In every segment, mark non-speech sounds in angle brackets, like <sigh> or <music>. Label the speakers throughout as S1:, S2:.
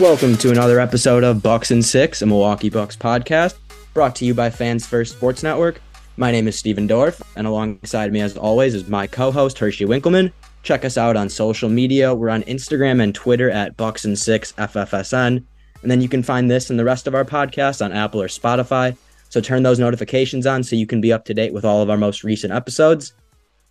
S1: Welcome to another episode of Bucks and Six, a Milwaukee Bucks podcast, brought to you by Fans First Sports Network. My name is Steven Dorff, and alongside me, as always, is my co-host Hershey Winkleman. Check us out on social media. We're on Instagram and Twitter at Bucks and Six FFSN, and then you can find this and the rest of our podcast on Apple or Spotify. So turn those notifications on so you can be up to date with all of our most recent episodes.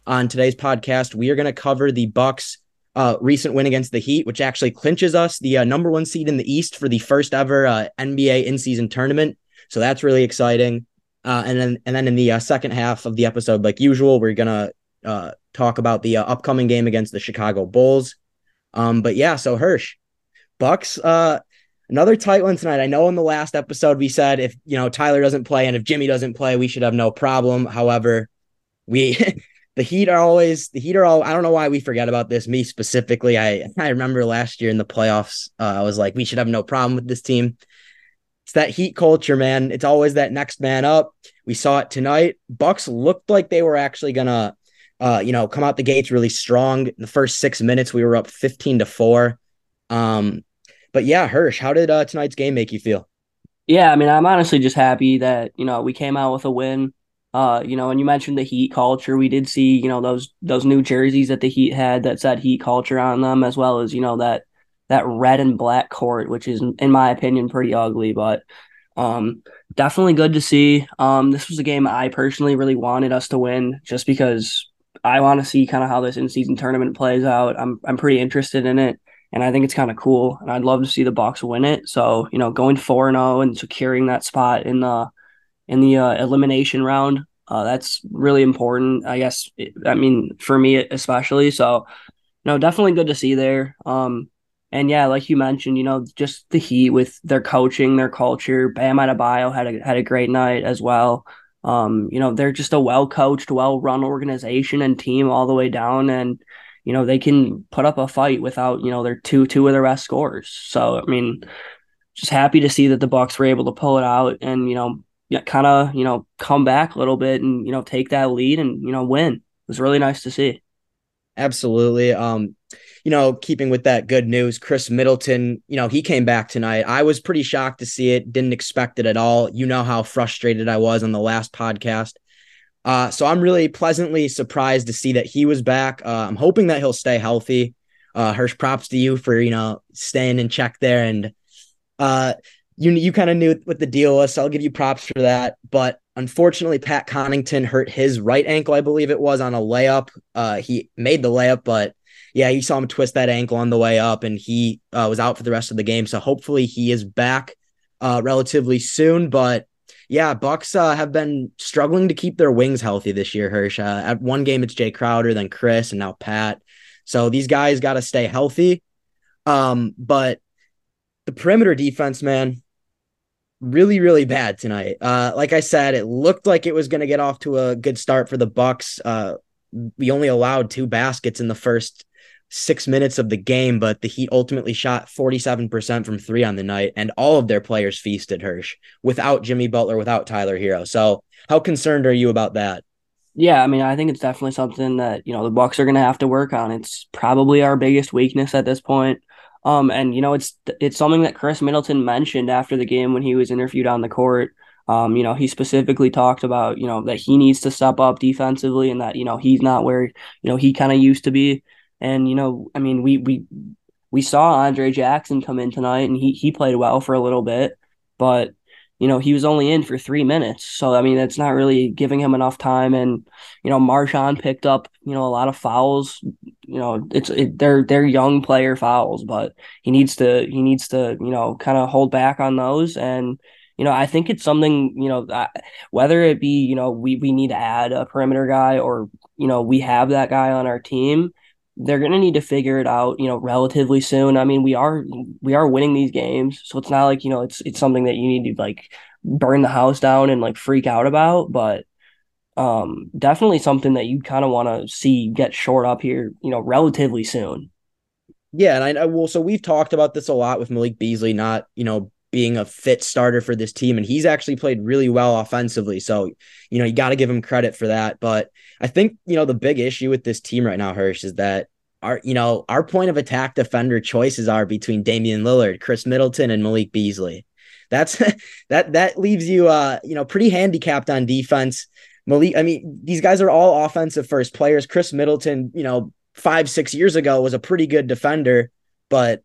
S1: On today's podcast, we are going to cover the Bucks uh, recent win against the Heat, which actually clinches us the uh, number one seed in the East for the first ever uh, NBA in season tournament. So that's really exciting. Uh, and then and then in the uh, second half of the episode, like usual, we're gonna uh, talk about the upcoming game against the Chicago Bulls. Um, but yeah, so Hirsch, Bucks, another tight one tonight. I know in the last episode we said if you know Tyler doesn't play and if Jimmy doesn't play, we should have no problem. However, we <laughs> the Heat are always the Heat are all. I don't know why we forget about this. Me specifically, I <laughs> I remember last year in the playoffs, uh, I was like, we should have no problem with this team. It's that Heat culture, man. It's always that next man up. We saw it tonight. Bucks looked like they were actually gonna, uh, you know, come out the gates really strong. In the first six minutes, we were up fifteen to four. Um, but yeah, Hirsch, how did uh, tonight's game make you feel?
S2: Yeah, I mean, I'm honestly just happy that you know we came out with a win. Uh, you know, and you mentioned the Heat culture. We did see, you know, those those new jerseys that the Heat had that said Heat culture on them, as well as you know that that red and black court, which is, in my opinion, pretty ugly, but um, definitely good to see. Um, this was a game I personally really wanted us to win, just because I want to see kind of how this in season tournament plays out. I'm I'm pretty interested in it, and I think it's kind of cool, and I'd love to see the Bucks win it. So you know, going four and zero oh and securing that spot in the in the uh, elimination round. Uh, that's really important, I guess. I mean, for me especially. So, know, definitely good to see there. Um, and yeah, like you mentioned, you know, just the Heat with their coaching, their culture. Bam Adebayo had a had a great night as well. Um, you know, they're just a well coached, well run organization and team all the way down, and you know they can put up a fight without you know their two two of their best scores. So I mean, just happy to see that the Bucks were able to pull it out and you know yeah, kind of, you know, come back a little bit and, you know, take that lead and, you know, win. It was really nice to see.
S1: Absolutely. Um, you know, keeping with that good news, Khris Middleton, you know, he came back tonight. I was pretty shocked to see it, didn't expect it at all. You know how frustrated I was on the last podcast. Uh, so I'm really pleasantly surprised to see that he was back. Uh, I'm hoping that he'll stay healthy. Uh, Hirsch, props to you for, you know, staying in check there. And uh, you you kind of knew what the deal was, so I'll give you props for that. But unfortunately, Pat Connaughton hurt his right ankle, I believe it was, on a layup. Uh, he made the layup, but yeah, you saw him twist that ankle on the way up, and he uh, was out for the rest of the game. So hopefully, he is back uh, relatively soon. But yeah, Bucks uh, have been struggling to keep their wings healthy this year. Hirsch uh, at one game it's Jae Crowder, then Khris, and now Pat. So these guys got to stay healthy. Um, but the perimeter defense, man, really, really bad tonight. Uh, like I said, it looked like it was going to get off to a good start for the Bucks. Uh, we only allowed two baskets in the first six minutes of the game, but the Heat ultimately shot 47% from three on the night, and all of their players feasted Hirsch without Jimmy Butler, without Tyler Herro. So, how concerned are you about that?
S2: Yeah, I mean, I think it's definitely something that you know the Bucks are going to have to work on. It's probably our biggest weakness at this point. Um, and you know, it's it's something that Khris Middleton mentioned after the game when he was interviewed on the court. Um, you know, he specifically talked about, you know, that he needs to step up defensively and that, you know, he's not where, you know, he kind of used to be. And, you know, I mean, we we we saw Andre Jackson come in tonight and he he played well for a little bit, but you know, he was only in for three minutes. So, I mean, it's not really giving him enough time. And, you know, MarJon picked up, you know, a lot of fouls. You know, it's, it, they're, they're young player fouls, but he needs to, he needs to, you know, kind of hold back on those. And, you know, I think it's something, you know, whether it be, you know, we, we need to add a perimeter guy or, you know, we have that guy on our team they're going to need to figure it out, you know, relatively soon. I mean, we are we are winning these games, so it's not like you know it's it's something that you need to like burn the house down and like freak out about, but um, definitely something that you kind of want to see get short up here, you know, relatively soon.
S1: Yeah, and I well, so we've talked about this a lot with Malik Beasley not, you know, being a fit starter for this team, and he's actually played really well offensively. So, you know, you got to give him credit for that. But I think you know the big issue with this team right now, Hirsch, is that our you know our point of attack defender choices are between Damian Lillard, Khris Middleton, and Malik Beasley. That's <laughs> that that leaves you uh you know pretty handicapped on defense. Malik, I mean these guys are all offensive first players. Khris Middleton, you know, five six years ago was a pretty good defender, but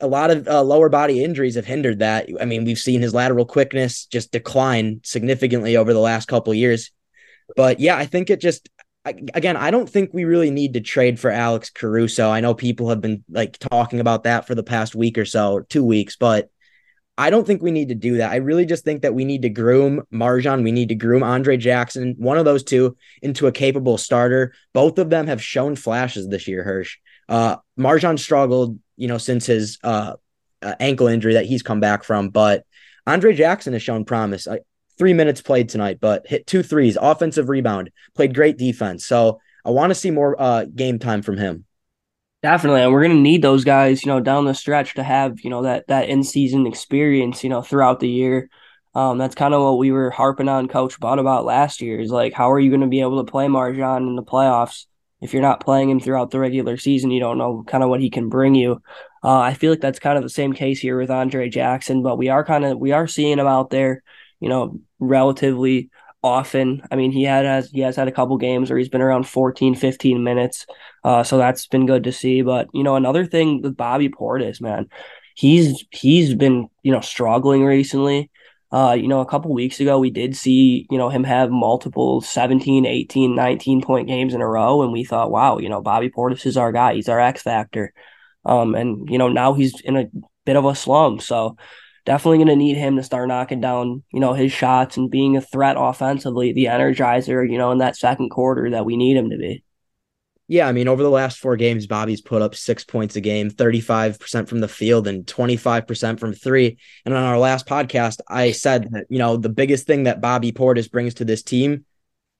S1: a lot of uh, lower body injuries have hindered that. I mean, we've seen his lateral quickness just decline significantly over the last couple years. But yeah, I think it just again, I don't think we really need to trade for Alex Caruso. I know people have been like talking about that for the past week or so, two weeks, but I don't think we need to do that. I really just think that we need to groom MarJon. We need to groom Andre Jackson, one of those two, into a capable starter. Both of them have shown flashes this year, Hirsch. Uh, MarJon struggled, you know, since his uh, uh, ankle injury that he's come back from, but Andre Jackson has shown promise three minutes played tonight, but hit two threes, offensive rebound, played great defense. So I want to see more uh, game time from him.
S2: Definitely, and we're gonna need those guys, you know, down the stretch to have you know that that in season experience, you know, throughout the year. Um, that's kind of what we were harping on Coach Bud about last year. Is like, how are you going to be able to play MarJon in the playoffs if you're not playing him throughout the regular season? You don't know kind of what he can bring you. Uh, I feel like that's kind of the same case here with Andre Jackson, but we are kind of we are seeing him out there you know, relatively often. I mean, he had has he has had a couple games where he's been around 14, 15 minutes. Uh, so that's been good to see. But you know, another thing with Bobby Portis, man, he's he's been you know struggling recently. Uh, you know, a couple weeks ago, we did see, you know, him have multiple 17, 18, 19 point games in a row. And we thought, wow, you know, Bobby Portis is our guy. He's our X factor. Um, and, you know, now he's in a bit of a slump. So, definitely going to need him to start knocking down, you know, his shots and being a threat offensively, the energizer, you know, in that second quarter that we need him to be.
S1: Yeah, I mean, over the last four games, Bobby's put up six points a game, 35% from the field and 25% from three. And on our last podcast, I said that, you know, the biggest thing that Bobby Portis brings to this team,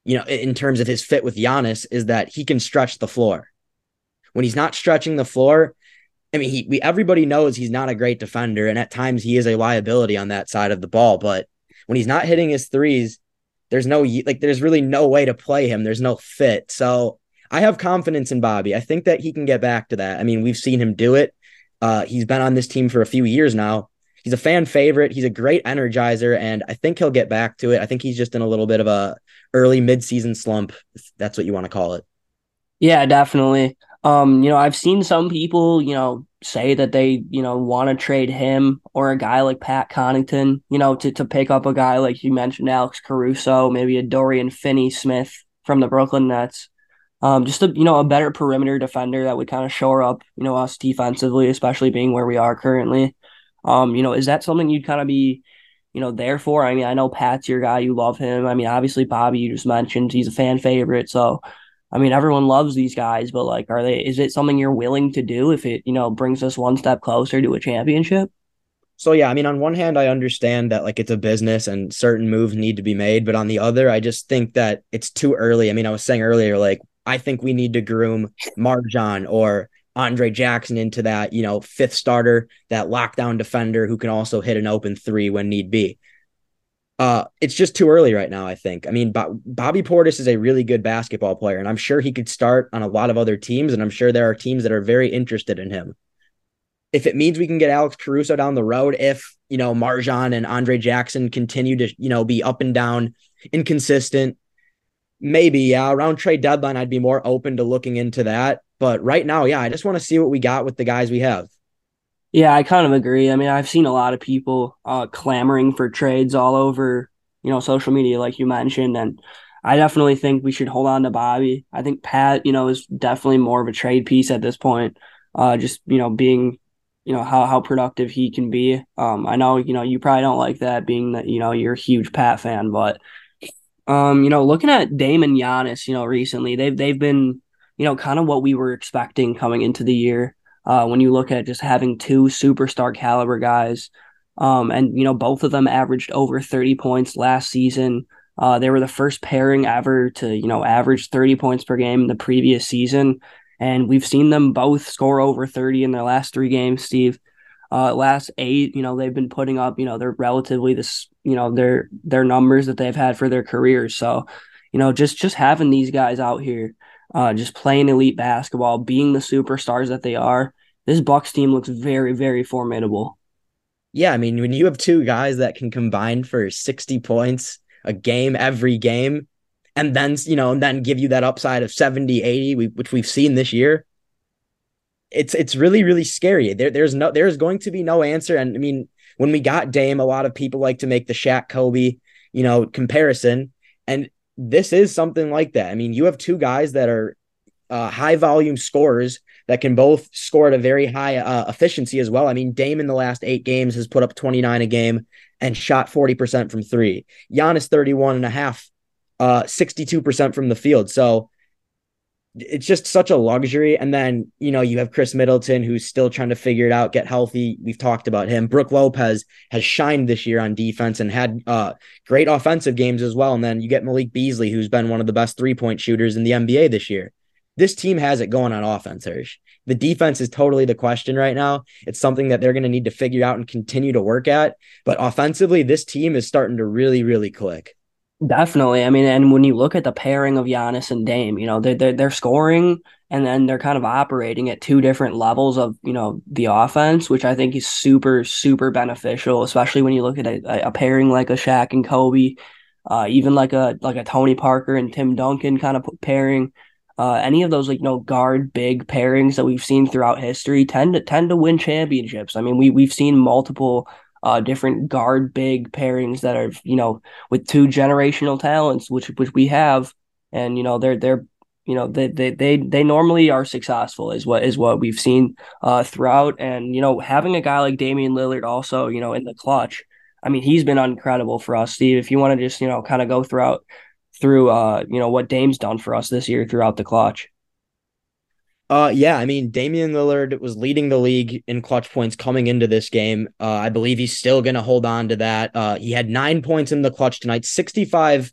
S1: you know, in terms of his fit with Giannis, is that he can stretch the floor. When he's not stretching the floor, I mean, he we everybody knows he's not a great defender, and at times he is a liability on that side of the ball. But when he's not hitting his threes, there's no like there's really no way to play him. There's no fit. So I have confidence in Bobby. I think that he can get back to that. I mean, we've seen him do it. Uh, he's been on this team for a few years now. He's a fan favorite. He's a great energizer, and I think he'll get back to it. I think he's just in a little bit of a early midseason slump. That's what you want to call it.
S2: Yeah, definitely. Um, you know, I've seen some people, you know, say that they, you know, want to trade him or a guy like Pat Connaughton, you know, to, to pick up a guy like you mentioned, Alex Caruso, maybe a Dorian Finney Smith from the Brooklyn Nets. Um, just a you know a better perimeter defender that would kind of shore up you know us defensively, especially being where we are currently. Um, you know, is that something you'd kind of be, you know, there for? I mean, I know Pat's your guy, you love him. I mean, obviously Bobby, you just mentioned he's a fan favorite, so I mean, everyone loves these guys, but like, are they? Is it something you're willing to do if it, you know, brings us one step closer to a championship?
S1: So yeah, I mean, on one hand, I understand that like it's a business and certain moves need to be made, but on the other, I just think that it's too early. I mean, I was saying earlier, like I think we need to groom MarJon or Andre Jackson into that, you know, fifth starter, that lockdown defender who can also hit an open three when need be uh, it's just too early right now. I think. I mean, Bo- Bobby Portis is a really good basketball player, and I'm sure he could start on a lot of other teams, and I'm sure there are teams that are very interested in him. if it means we can get Alex Caruso down the road, if you know MarJon and Andre Jackson continue to you know be up and down, inconsistent, maybe yeah. Around trade deadline, I'd be more open to looking into that. But right now, yeah, I just want to see what we got with the guys we have.
S2: Yeah, I kind of agree. I mean, I've seen a lot of people uh, clamoring for trades all over, you know, social media, like you mentioned, and I definitely think we should hold on to Bobby. I think Pat, you know, is definitely more of a trade piece at this point. Uh, just you know, being, you know, how how productive he can be. Um, I know, you know, you probably don't like that, being that you know you're a huge Pat fan, but, um, you know, looking at Damon Giannis, you know, recently they've they've been, you know, kind of what we were expecting coming into the year. Uh, when you look at just having two superstar caliber guys, um, and you know both of them averaged over 30 points last season. Uh, they were the first pairing ever to you know average 30 points per game in the previous season, and we've seen them both score over 30 in their last three games. Steve, uh, last eight, you know they've been putting up you know they're relatively this you know their their numbers that they've had for their careers. So, you know just just having these guys out here uh, just playing elite basketball, being the superstars that they are. This Bucks team looks very, very formidable.
S1: Yeah, I mean, when you have two guys that can combine for 60 points a game every game, and then, you know, and then give you that upside of 70, 80, which we've seen this year, it's it's really, really scary. There, there's no there's going to be no answer. And I mean, when we got Dame, a lot of people like to make the Shaq Kobe, you know, comparison. And this is something like that. I mean, you have two guys that are uh, high volume scorers that can both score at a very high uh, efficiency as well. I mean, Dame in the last eight games has put up 29 a game and shot 40% from three. Giannis 31 and a half, uh, 62% from the field. So it's just such a luxury. And then, you know, you have Khris Middleton who's still trying to figure it out, get healthy. We've talked about him. Brook Lopez has shined this year on defense and had uh, great offensive games as well. And then you get Malik Beasley, who's been one of the best three point shooters in the NBA this year. This team has it going on offense, Hirsch. The defense is totally the question right now. It's something that they're going to need to figure out and continue to work at. But offensively, this team is starting to really, really click.
S2: Definitely. I mean, and when you look at the pairing of Giannis and Dame, you know, they're, they're, they're scoring and then they're kind of operating at two different levels of, you know, the offense, which I think is super, super beneficial, especially when you look at a, a pairing like a Shaq and Kobe, uh, even like a, like a Tony Parker and Tim Duncan kind of pairing. Uh, any of those like you know guard big pairings that we've seen throughout history tend to tend to win championships. I mean, we we've seen multiple uh, different guard big pairings that are you know with two generational talents, which which we have, and you know they're they're you know they they they, they normally are successful is what is what we've seen uh, throughout, and you know having a guy like Damian Lillard also you know in the clutch. I mean, he's been incredible for us, Steve. If you want to just you know kind of go throughout through uh you know what Dame's done for us this year throughout the clutch.
S1: Uh, yeah, I mean, Damian Lillard was leading the league in clutch points coming into this game. Uh, I believe he's still going to hold on to that. Uh, he had nine points in the clutch tonight, 65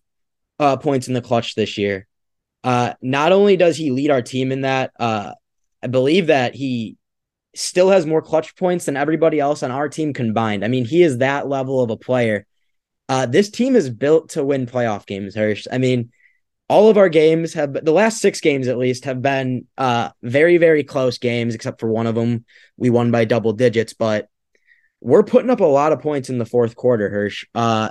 S1: uh, points in the clutch this year. Uh, not only does he lead our team in that, uh, I believe that he still has more clutch points than everybody else on our team combined. I mean, he is that level of a player. Uh, this team is built to win playoff games, Hirsch. I mean, all of our games have the last six games at least have been uh very very close games except for one of them. We won by double digits but we're putting up a lot of points in the fourth quarter hirsch. Uh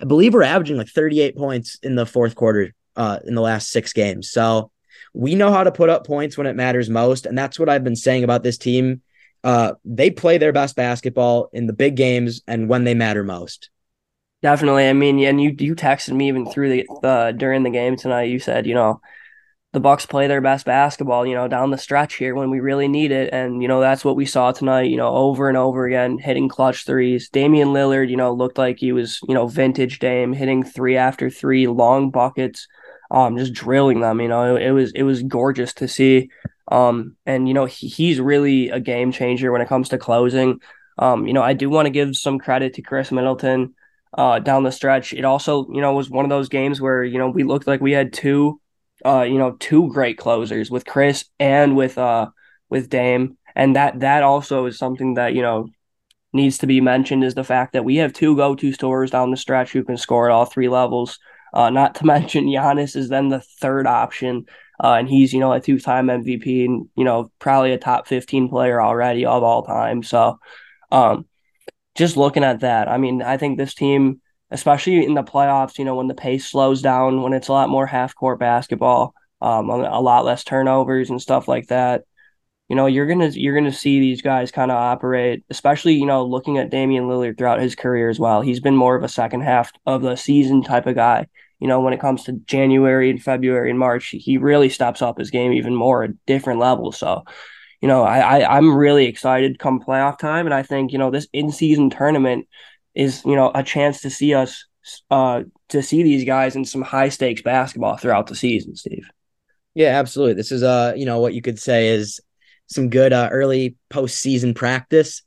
S1: i believe we're averaging like 38 points in the fourth quarter uh in the last six games. So we know how to put up points when it matters most and that's what i've been saying about this team. Uh they play their best basketball in the big games and when they matter most
S2: Definitely. I mean, and you you texted me even through the uh, during the game tonight. You said, you know, the Bucks play their best basketball, you know, down the stretch here when we really need it, and you know that's what we saw tonight. You know, over and over again, hitting clutch threes. Damian Lillard, you know, looked like he was, you know, vintage Dame, hitting three after three, long buckets, um, just drilling them. You know, it, it was it was gorgeous to see. Um, and you know, he, he's really a game changer when it comes to closing. Um, you know, I do want to give some credit to Khris Middleton uh, down the stretch. It also, you know, was one of those games where, you know, we looked like we had two, uh, you know, two great closers with Khris and with, uh, with Dame. And that, that also is something that, you know, needs to be mentioned is the fact that we have two go-to stores down the stretch who can score at all three levels. Uh, not to <laughs> mention Giannis is then the third option uh, and he's you know a two time MVP and you know probably a top fifteen player already of all time. So, um, just looking at that, I mean, I think this team, especially in the playoffs, you know, when the pace slows down, when it's a lot more half court basketball, um, a lot less turnovers and stuff like that you know, you're gonna you're gonna see these guys kind of operate, especially you know looking at Damian Lillard throughout his career as well. He's been more of a second half of the season type of guy. You know, when it comes to January and February and March, he really steps up his game even more at different levels. So, you know, I, I I'm really excited come playoff time, and I think you know this in season tournament is you know a chance to see us uh to see these guys in some high stakes basketball throughout the season, Steve.
S1: Yeah, absolutely. This is uh, you know, what you could say is some good uh, early postseason practice.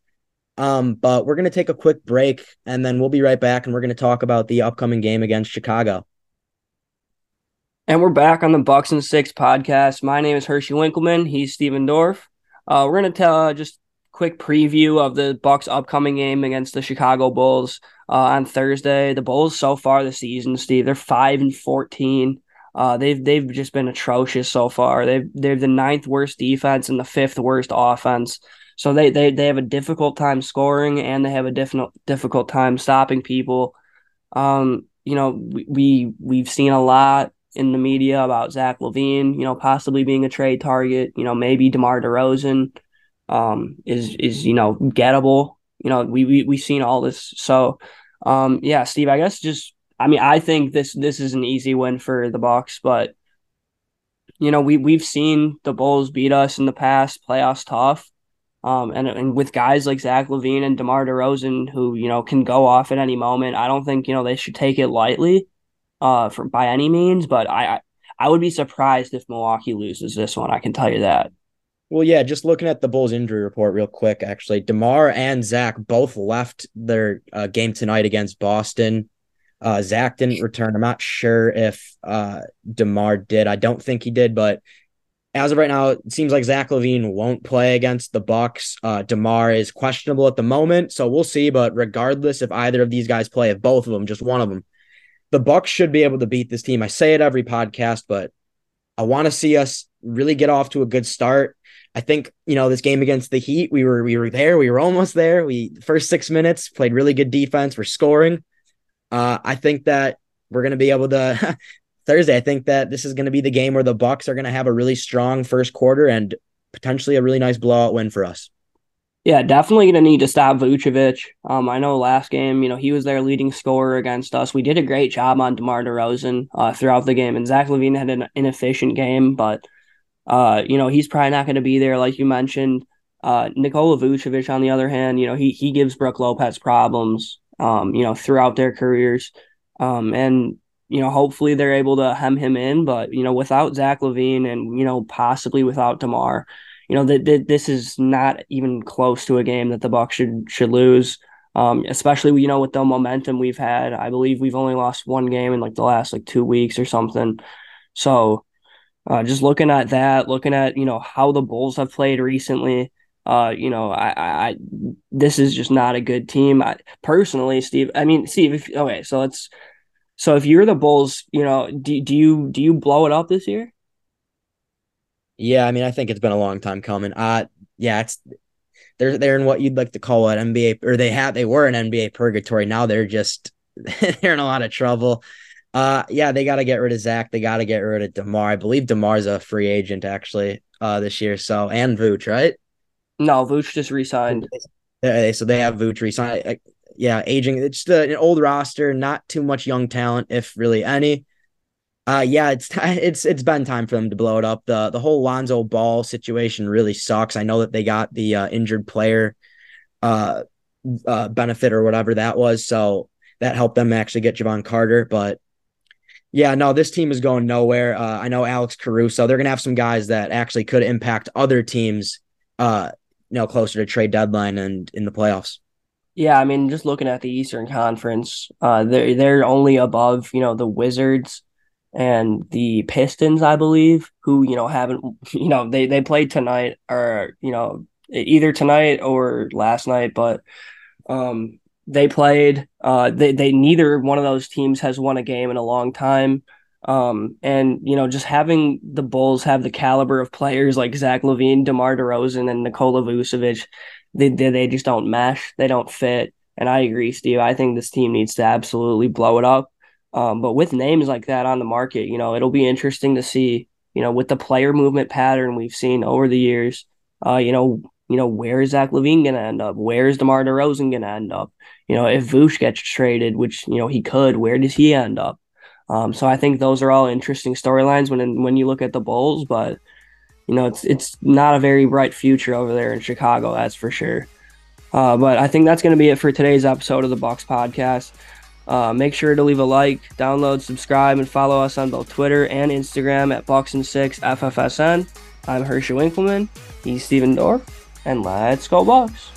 S1: Um, but we're going to take a quick break and then we'll be right back and we're going to talk about the upcoming game against Chicago.
S2: And we're back on the Bucks and Six podcast. My name is Hershey Winkleman. He's Steven Dorf. Uh, we're going to tell uh, just quick preview of the Bucks upcoming game against the Chicago Bulls uh, on Thursday. The Bulls so far this season, Steve, they're five and fourteen. Uh, they've they've just been atrocious so far. They've they're the ninth worst defense and the fifth worst offense. So they they they have a difficult time scoring and they have a difficult difficult time stopping people. Um, you know, we, we we've seen a lot in the media about Zach LaVine, you know, possibly being a trade target. You know, maybe DeMar DeRozan um, is is you know gettable. You know, we we we've seen all this. So, um, yeah, Steve, I guess just I mean, I think this this is an easy win for the Bucks, but you know, we we've seen the Bulls beat us in the past, playoffs tough. Um, and and with guys like Zach LaVine and DeMar DeRozan who you know can go off at any moment, I don't think you know they should take it lightly, uh, for by any means. But I I would be surprised if Milwaukee loses this one. I can tell you that.
S1: Well, yeah, just looking at the Bulls injury report real quick, actually, DeMar and Zach both left their uh, game tonight against Boston. Uh, Zach didn't return. I'm not sure if uh, DeMar did. I don't think he did, but as of right now, it seems like Zach LaVine won't play against the Bucks. Uh, DeMar is questionable at the moment, so we'll see. But regardless, if either of these guys play, if both of them, just one of them, the Bucks should be able to beat this team. I say it every podcast, but I want to see us really get off to a good start. I think you know this game against the Heat, we were we were there, we were almost there. We first six minutes played really good defense. We're scoring. Uh, I think that we're going to be able to <laughs> Thursday. I think that this is going to be the game where the Bucks are going to have a really strong first quarter and potentially a really nice blowout win for us.
S2: Yeah, definitely going to need to stop Vucevic. Um, I know last game, you know, he was their leading scorer against us. We did a great job on DeMar DeRozan uh, throughout the game, and Zach LaVine had an inefficient game, but uh, you know, he's probably not going to be there, like you mentioned. Uh, Nikola Vucevic, on the other hand, you know, he he gives Brook Lopez problems um, you know, throughout their careers. Um, and, you know, hopefully they're able to hem him in. But, you know, without Zach LaVine and, you know, possibly without DeMar, you know, that th- this is not even close to a game that the Bucks should should lose. Um, especially you know with the momentum we've had. I believe we've only lost one game in like the last like two weeks or something. So uh, just looking at that, looking at you know how the Bulls have played recently, uh, you know, I, I, this is just not a good team. I, personally, Steve. I mean, Steve. If, okay, so let's. So if you're the Bulls, you know, do do you do you blow it up this year?
S1: Yeah, I mean, I think it's been a long time coming. Uh yeah, it's they're they're in what you'd like to call an NBA, or they have they were an NBA purgatory. Now they're just <laughs> they're in a lot of trouble. Uh, yeah, they got to get rid of Zach. They got to get rid of Demar. I believe Demar's a free agent actually uh this year. So and Vooch, right?
S2: No, Vooch just resigned.
S1: Yeah, So they have Vooch resigned. Yeah, aging. It's the, an old roster, not too much young talent, if really any. Uh, yeah, it's <laughs> it's it's been time for them to blow it up. the The whole Lonzo Ball situation really sucks. I know that they got the uh, injured player uh, uh benefit or whatever that was, so that helped them actually get Jevon Carter. But yeah, no, this team is going nowhere. Uh, I know Alex Caruso. They're gonna have some guys that actually could impact other teams uh, you know, closer to trade deadline and in the playoffs.
S2: Yeah, I mean, just looking at the Eastern Conference, uh, they're they're only above you know the Wizards and the Pistons, I believe, who you know haven't <laughs> you know they they played tonight or you know either tonight or last night, but um they played uh they they neither one of those teams has won a game in a long time. Um, and you know, just having the Bulls have the caliber of players like Zach LaVine, DeMar DeRozan, and Nikola Vucevic, they, they they just don't mesh. They don't fit. And I agree, Steve. I think this team needs to absolutely blow it up. Um, but with names like that on the market, you know, it'll be interesting to see, you know, with the player movement pattern we've seen over the years, uh, you know, you know, where is Zach LaVine going to end up? Where is DeMar DeRozan to end up? You know, if Vooch gets traded, which, you know, he could, where does he end up? Um, so I think those are all interesting storylines when when you look at the Bulls, but you know, it's it's not a very bright future over there in Chicago, that's for sure. Uh, but I think that's going to be it for today's episode of the Bucks podcast. Uh, make sure to leave a like, download, subscribe, and follow us on both Twitter and Instagram at Bucks and Six FFSN. I'm Hershey Winkleman. He's Steven Dorf, and let's go Bucks.